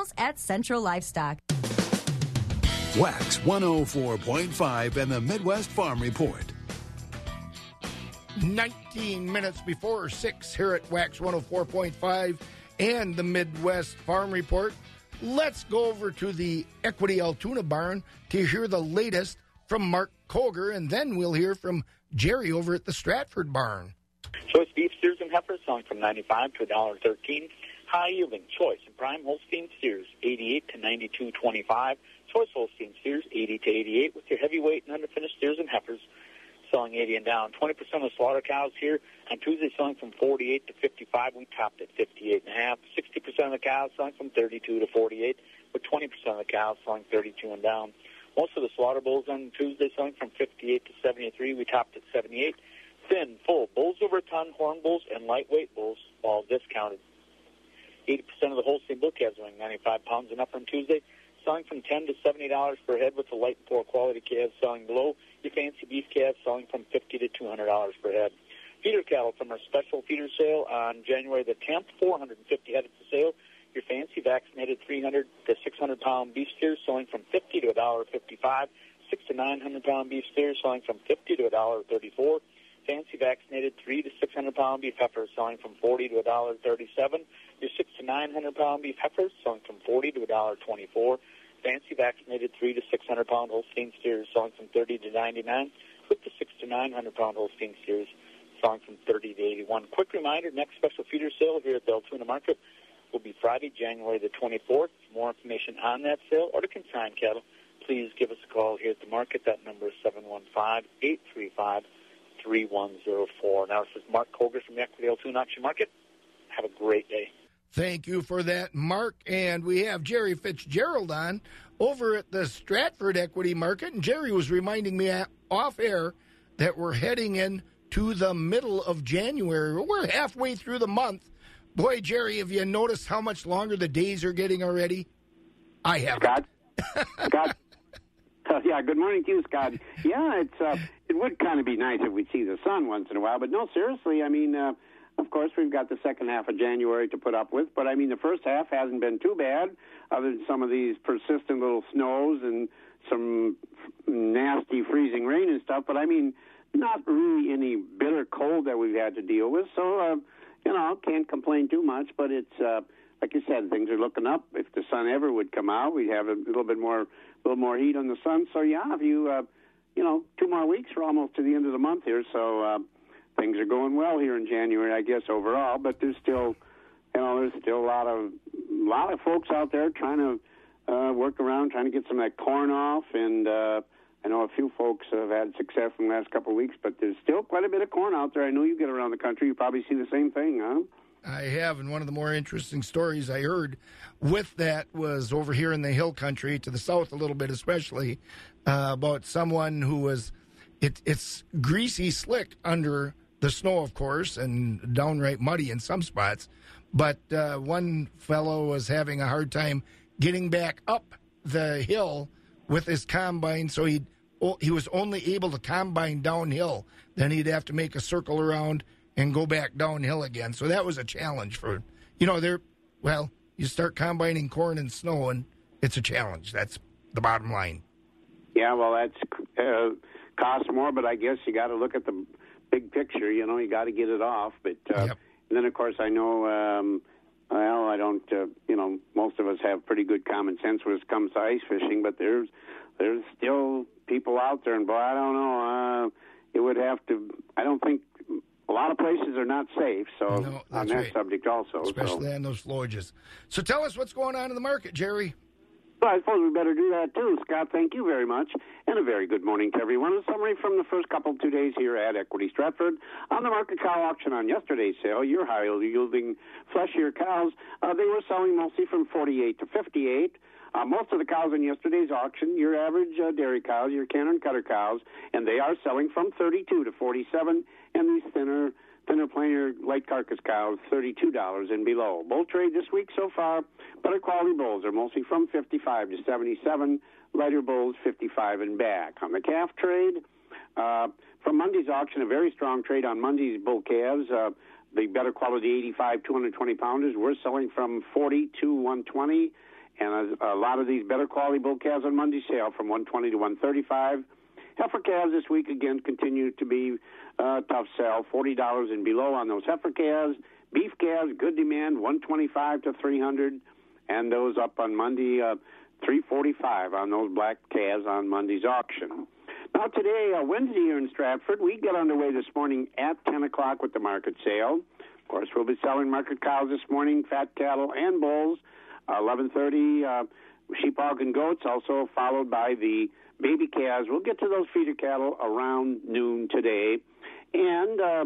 professionals at Central Livestock. WAXX 104.5 and the Midwest Farm Report. 19 minutes before 6 here at WAXX 104.5 and the Midwest Farm Report. Let's go over to the Equity Altoona barn to hear the latest from Mark Koger, and then we'll hear from Jerry over at the Stratford barn. Choice beef steers and heifers selling from 95 to $1.13 high yielding choice and prime Holstein steers 88 to 92.25. Choice Holstein steers 80 to 88 with your heavyweight and underfinished steers and heifers selling 80 and down. 20% of slaughter cows here on Tuesday selling from 48 to 55. We topped at 58 and a half. 60% of the cows selling from 32 to 48, with 20% of the cows selling 32 and down. Most of the slaughter bulls on Tuesday selling from 58 to 73. We topped at 78. Thin, full bulls over a ton, horn bulls, and lightweight bulls all discounted. 80% of the Holstein bull calves weighing 95 pounds and up on Tuesday, selling from 10 to $70 per head with the light and poor quality calves selling below. Your fancy beef calves selling from 50 to $200 per head. Feeder cattle from our special feeder sale on January the 10th, 450 headed for sale. Your fancy vaccinated 300 to 600 pound beef steers selling from 50 to $1.55. 6 to 900 pound beef steers selling from 50 to $1.34. Fancy vaccinated 3 to 600 pound beef heifers selling from 40 to $1.37. Your six to nine hundred pound beef heifers selling from forty to a dollar twenty-four. Fancy vaccinated three to six hundred pound Holstein steers selling from thirty to ninety-nine. With the six to nine hundred pound Holstein steers selling from thirty to eighty-one. Quick reminder: next special feeder sale here at the Altoona Market will be Friday, January the twenty-fourth. For more information on that sale or to consign cattle, please give us a call here at the market. That number is seven one five eight three five three one zero four. Now this is Mark Koger from the Equity Altoona Auction Market. Have a great day. Thank you for that, Mark. And we have Jerry Fitzgerald on over at the Stratford Equity Market. And Jerry was reminding me off air that we're heading in to the middle of January. We're halfway through the month. Boy, Jerry, have you noticed how much longer the days are getting already? I have. Scott. Scott. Uh, yeah, good morning to you, Scott. Yeah, it's uh, it would kind of be nice if we'd see the sun once in a while, but no, seriously, I mean, uh, of course, we've got the second half of January to put up with, but I mean, the first half hasn't been too bad, other than some of these persistent little snows and some nasty freezing rain and stuff. But I mean, not really any bitter cold that we've had to deal with. So, uh, you know, can't complain too much. But it's uh, like you said, things are looking up. If the sun ever would come out, we'd have a little bit more, a little more heat on the sun. So yeah, if you, uh, you know, two more weeks, we're almost to the end of the month here. So. Uh, things are going well here in January, I guess overall. But there's still, you know, there's still a lot of a lot of folks out there trying to uh, work around, trying to get some of that corn off, and uh, I know a few folks have had success in the last couple of weeks. But there's still quite a bit of corn out there. I know you get around the country, you probably see the same thing, huh? I have, and one of the more interesting stories I heard with that was over here in the hill country, to the south a little bit, especially uh, about someone who was. It, it's greasy slick under the snow, of course, and downright muddy in some spots. But uh, one fellow was having a hard time getting back up the hill with his combine, so he he was only able to combine downhill. Then he'd have to make a circle around and go back downhill again. So that was a challenge for you know there. Well, you start combining corn and snow, and it's a challenge. That's the bottom line. Yeah, well, that's uh, costs more, but I guess you got to look at the big picture. You know, you got to get it off. But uh, Yep. and then, of course, I know. Um, well, I don't. Uh, you know, most of us have pretty good common sense when it comes to ice fishing, but there's there's still people out there, and boy, I don't know. Uh, it would have to. I don't think a lot of places are not safe. So No, on that's that right. subject also. especially so. on those flowages. So tell us what's going on in the market, Jerry. Well, I suppose we better do that too, Scott. Thank you very much, and a very good morning to everyone. A summary from the first couple of two days here at Equity Stratford on the market cow auction on yesterday's sale. Your high yielding fleshier cows, uh, they were selling mostly from 48 to 58. Uh, most of the cows in yesterday's auction, your average uh, dairy cows, your canner and cutter cows, and they are selling from 32 to 47, and these thinner thinner plainer light carcass cows $32 and below. Bull trade this week so far, better quality bulls are mostly from 55 to 77, lighter bulls 55 and back. On the calf trade, uh, from Monday's auction, a very strong trade on Monday's bull calves. Uh, the better quality 85 220 pounders we're selling from 40 to 120 and a, a lot of these better quality bull calves on Monday sale from 120 to 135 Heifer calves this week again continue to be uh, tough sell, forty dollars and below on those heifer calves. Beef calves, good demand, one twenty-five to three hundred, and those up on Monday, uh, three forty-five on those black calves on Monday's auction. Now today, uh, Wednesday here in Stratford, we get underway this morning at ten o'clock with the market sale. Of course, we'll be selling market cows this morning, fat cattle and bulls. Eleven thirty, uh, sheep, hog, and goats. Also followed by the baby calves. We'll get to those feeder cattle around noon today. And uh,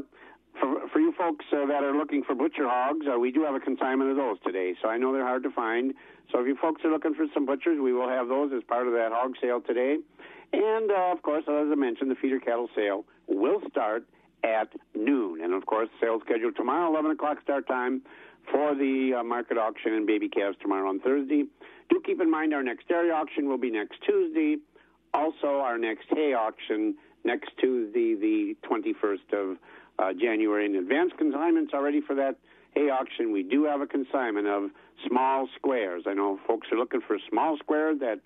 for, for you folks uh, that are looking for butcher hogs, uh, we do have a consignment of those today. So I know they're hard to find. So if you folks are looking for some butchers, we will have those as part of that hog sale today. And uh, of course, as I mentioned, the feeder cattle sale will start at noon. And of course, sale scheduled tomorrow, 11 o'clock start time for the uh, market auction and baby calves tomorrow on Thursday. Do keep in mind our next dairy auction will be next Tuesday. Also, our next hay auction next Tuesday, the 21st of uh, January. In advance consignments already for that hay auction. We do have a consignment of small squares. I know folks are looking for small squares that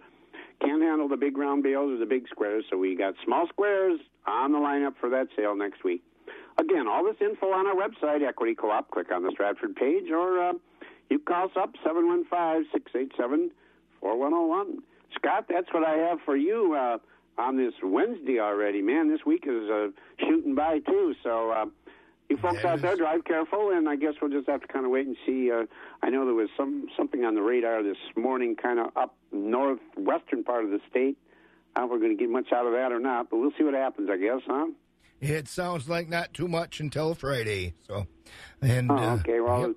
can't handle the big round bales or the big squares, so we got small squares on the lineup for that sale next week. Again, all this info on our website, Equity Co-op. Click on the Stratford page, or uh, you call us up 715-687-4101. Scott, that's what I have for you uh, on this Wednesday already. Man, this week is uh, shooting by too. So uh, you folks out there, drive careful, and I guess we'll just have to kind of wait and see. Uh, I know there was some something on the radar this morning, kind of up northwestern part of the state. I don't know if we're going to get much out of that or not, but we'll see what happens. I guess, huh? It sounds like not too much until Friday. So, and Oh, uh, okay. Well, yep.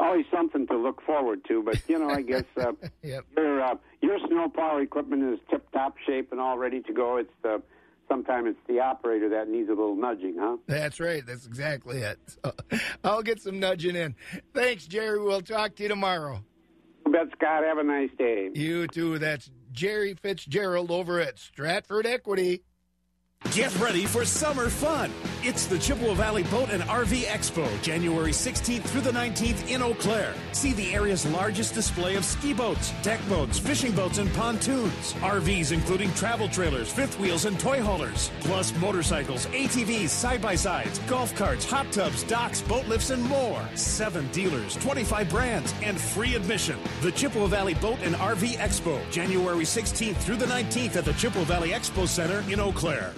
Always something to look forward to. But you know, I guess uh, Yep. your uh, your snowplow equipment is tip top shape and all ready to go. It's the sometimes it's the operator that needs a little nudging, huh? That's right. That's exactly it. So, I'll get some nudging in. Thanks, Jerry. We'll talk to you tomorrow. You bet, Scott. Have a nice day. You too. That's Jerry Fitzgerald over at Stratford Equity. Get ready for summer fun. It's the Chippewa Valley Boat and RV Expo, January 16th through the 19th in Eau Claire. See the area's largest display of ski boats, deck boats, fishing boats, and pontoons. RVs including travel trailers, fifth wheels, and toy haulers. Plus motorcycles, ATVs, side-by-sides, golf carts, hot tubs, docks, boat lifts, and more. Seven dealers, 25 brands, and free admission. The Chippewa Valley Boat and RV Expo, January 16th through the 19th at the Chippewa Valley Expo Center in Eau Claire.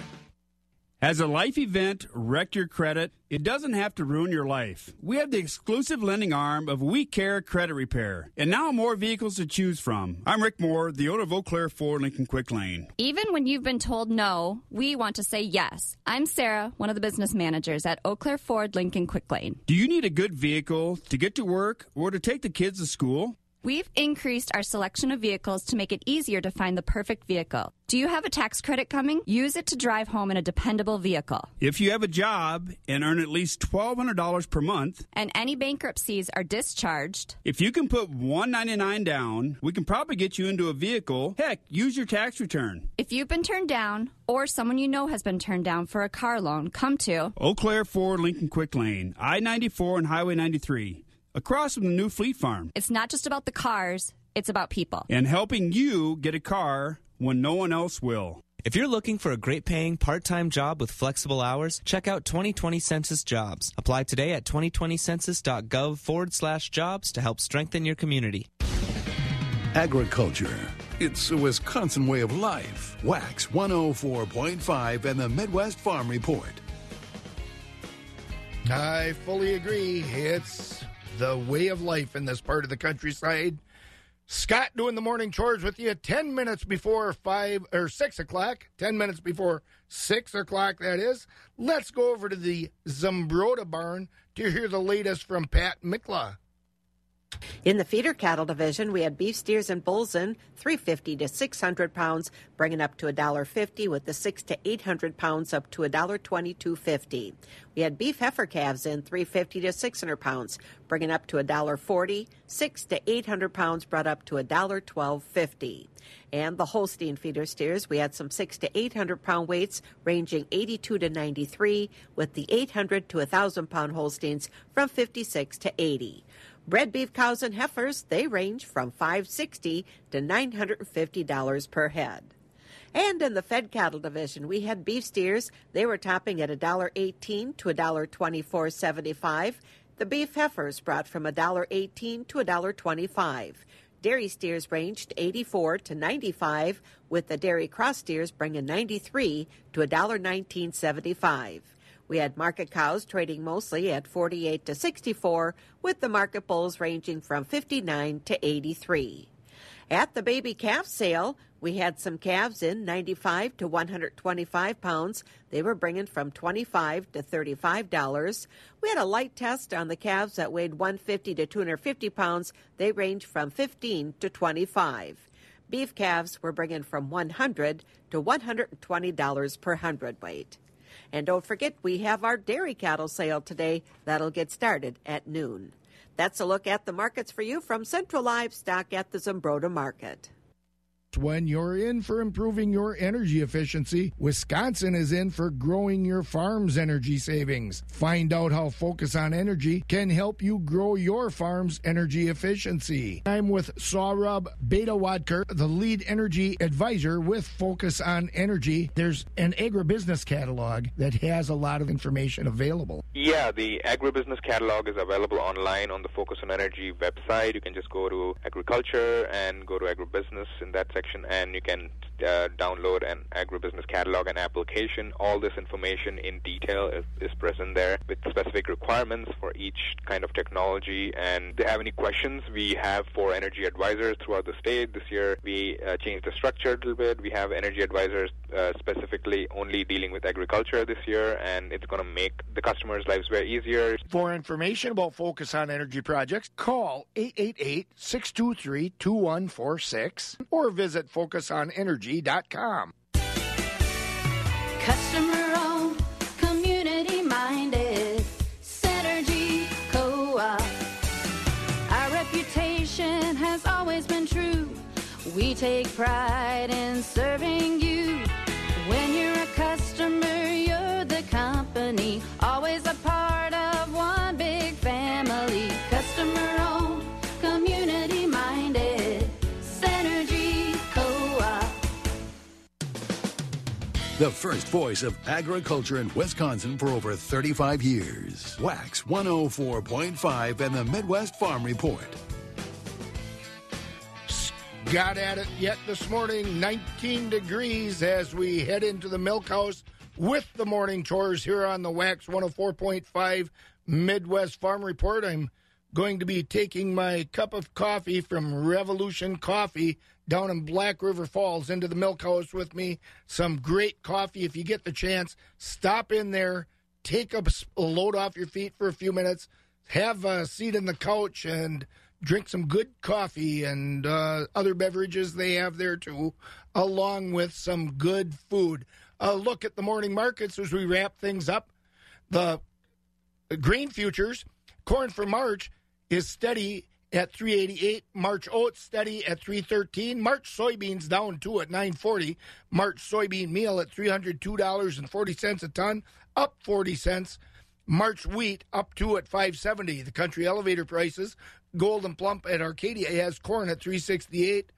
Has a life event wrecked your credit? It doesn't have to ruin your life. We have the exclusive lending arm of We Care Credit Repair, and now more vehicles to choose from. I'm Rick Moore, the owner of Eau Claire Ford Lincoln Quick Lane. Even when you've been told no, we want to say yes. I'm Sarah, one of the business managers at Eau Claire Ford Lincoln Quick Lane. Do you need a good vehicle to get to work or to take the kids to school? We've increased our selection of vehicles to make it easier to find the perfect vehicle. Do you have a tax credit coming? Use it to drive home in a dependable vehicle. If you have a job and earn at least $1,200 per month, And any bankruptcies are discharged. if you can put 199 down, we can probably get you into a vehicle. Heck, use your tax return. If you've been turned down, or someone you know has been turned down for a car loan, come to Eau Claire Ford Lincoln Quick Lane, I 94 and Highway 93, across from the new Fleet Farm, It's not just about the cars, it's about people. and helping you get a car when no one else will. If you're looking for a great paying part time job with flexible hours, check out 2020 Census Jobs. Apply today at 2020census.gov forward slash jobs to help strengthen your community. Agriculture. It's a Wisconsin way of life. WAXX 104.5 and the Midwest Farm Report. I fully agree. It's the way of life in this part of the countryside. Scott doing the morning chores with you 10 minutes before 5 or 6 o'clock. 10 minutes before 6 o'clock, that is. Let's go over to the Zumbrota barn to hear the latest from Pat Mikla. In the feeder cattle division, we had beef steers and bulls in 350 to 600 pounds, bringing up to $1.50 with the 6 to 800 pounds up to $1.2250. We had beef heifer calves in 350 to 600 pounds, bringing up to $1.40, 6 to 800 pounds brought up to $1.1250. And the Holstein feeder steers, we had some 6 to 800 pound weights ranging 82 to 93, with the 800 to 1,000 pound Holsteins from 56 to 80. Bred beef cows and heifers, they range from 560 to $950 per head. And in the fed cattle division, we had beef steers. They were topping at $1.18 to $1.2475. The beef heifers brought from $1.18 to $1.25. Dairy steers ranged 84 to 95, with the dairy cross steers bringing 93 to $1.1975. We had market cows trading mostly at 48 to 64, with the market bulls ranging from 59 to 83. At the baby calf sale, we had some calves in 95 to 125 pounds. They were bringing from 25 to 35 dollars. We had a light test on the calves that weighed 150 to 250 pounds. They range from 15 to 25. Beef calves were bringing from 100 to 120 dollars per hundredweight. And don't forget, we have our dairy cattle sale today. That'll get started at noon. That's a look at the markets for you from Central Livestock at the Zumbrota Market. When you're in for improving your energy efficiency, Wisconsin is in for growing your farm's energy savings. Find out how Focus on Energy can help you grow your farm's energy efficiency. I'm with Saurabh Betawadkar, the lead energy advisor with Focus on Energy. There's an agribusiness catalog that has a lot of information available. Yeah, the agribusiness catalog is available online on the Focus on Energy website. You can just go to agriculture and go to agribusiness in that section, and you can uh, download an agribusiness catalog and application. All this information in detail is, is present there with specific requirements for each kind of technology. And if they have any questions, we have four energy advisors throughout the state. This year, we uh, changed the structure a little bit. We have energy advisors uh, specifically only dealing with agriculture this year, and it's going to make the customers' lives very easier. For information about Focus on Energy projects, call 888 623 2146 or visit focusonenergy.com. Customer owned, community minded, Synergy Co op. Our reputation has always been true. We take pride in serving you. The first voice of agriculture in Wisconsin for over 35 years. WAXX 104.5 and the Midwest Farm Report. Got at it yet this morning, 19 degrees as we head into the milk house with the morning chores here on the WAXX 104.5 Midwest Farm Report. I'm going to be taking my cup of coffee from Revolution Coffee down in Black River Falls into the milk house with me. Some great coffee. If you get the chance, stop in there, take a load off your feet for a few minutes, have a seat in the couch, and drink some good coffee and uh, other beverages they have there too, along with some good food. A look at the morning markets as we wrap things up. The grain futures, corn for March is steady at 388. March oats steady at 313. March soybeans down two at 940. March soybean meal at $302.40 a ton, up 40 cents. March wheat up two at 570. The country elevator prices, Gold'n Plump at Arcadia has corn at 368.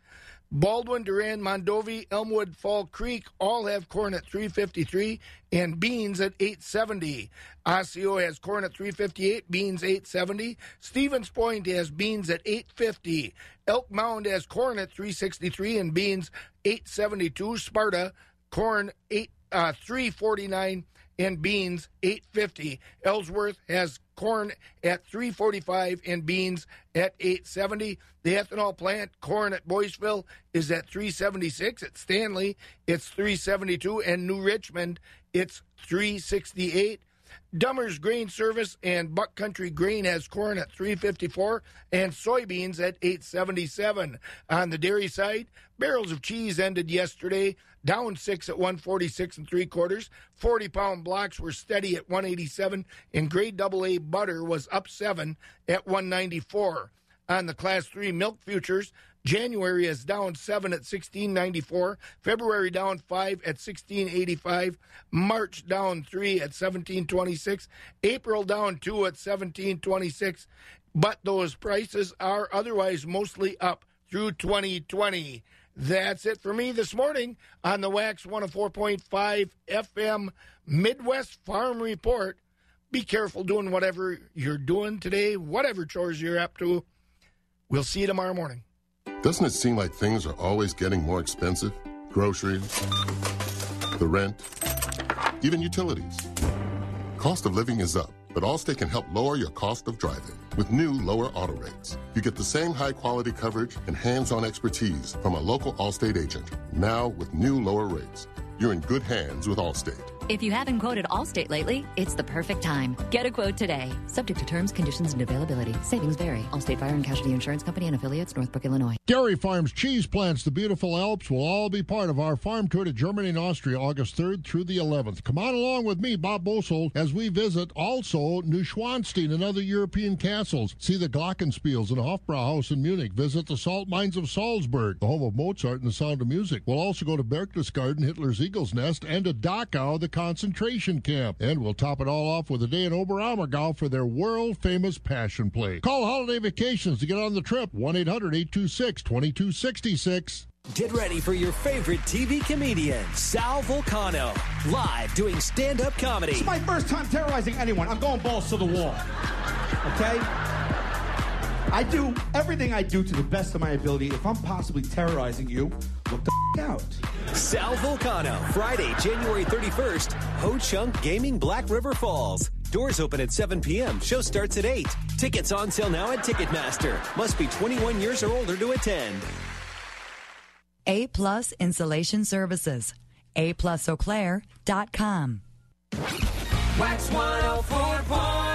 Baldwin, Durand, Mondovi, Elmwood, Fall Creek all have corn at 353 and beans at 870. Osseo has corn at 358, beans 870. Stevens Point has beans at 850. Elk Mound has corn at 363 and beans 872. Sparta, corn 8 uh, 349 and beans 850. Ellsworth has corn at 345 and beans at 870. The ethanol plant corn at Boyceville is at 376. At Stanley, it's 372 and New Richmond, it's 368. Dummer's Grain Service and Buck Country Grain has corn at 354 and soybeans at 877. On the dairy side, barrels of cheese ended yesterday down six at 146 and three quarters. 40 pound blocks were steady at 187 and grade double A butter was up seven at 194. On the class three milk futures, January is down seven at 1694. February down five at 1685. March down three at 1726. April down two at 1726. But those prices are otherwise mostly up through 2020. That's it for me this morning on the Wax 104.5 FM Midwest Farm Report. Be careful doing whatever you're doing today, whatever chores you're up to. We'll see you tomorrow morning. Doesn't it seem like things are always getting more expensive? Groceries, the rent, even utilities. Cost of living is up, but Allstate can help lower your cost of driving with new lower auto rates. You get the same high quality coverage and hands on expertise from a local Allstate agent. Now with new lower rates. You're in good hands with Allstate. If you haven't quoted Allstate lately, it's the perfect time. Get a quote today. Subject to terms, conditions, and availability. Savings vary. Allstate Fire and Casualty Insurance Company and affiliates, Northbrook, Illinois. Dairy Farms cheese plants, the beautiful Alps, will all be part of our farm tour to Germany and Austria August 3rd through the 11th. Come on along with me, Bob Bosold, as we visit also Neuschwanstein and other European castles. See the Glockenspiels and Hofbrauhaus in Munich. Visit the salt mines of Salzburg, the home of Mozart and the sound of music. We'll also go to Berchtesgaden, Hitler's Eagle's Nest, and to Dachau, the concentration camp. And we'll top it all off with a day in Oberammergau for their world famous passion play. Call Holiday Vacations to get on the trip. 1 800 826 2266. Get ready for your favorite TV comedian, Sal Vulcano, live doing stand up comedy. It's my first time terrorizing anyone. I'm going balls to the wall. Okay? I do everything I do to the best of my ability. If I'm possibly terrorizing you, look the f- out. Sal Vulcano, Friday, January 31st, Ho Chunk Gaming, Black River Falls. Doors open at 7 p.m. Show starts at 8. Tickets on sale now at Ticketmaster. Must be 21 years or older to attend. A Plus Insulation Services. A plus Eau Claire dot com. WAXX 104.5.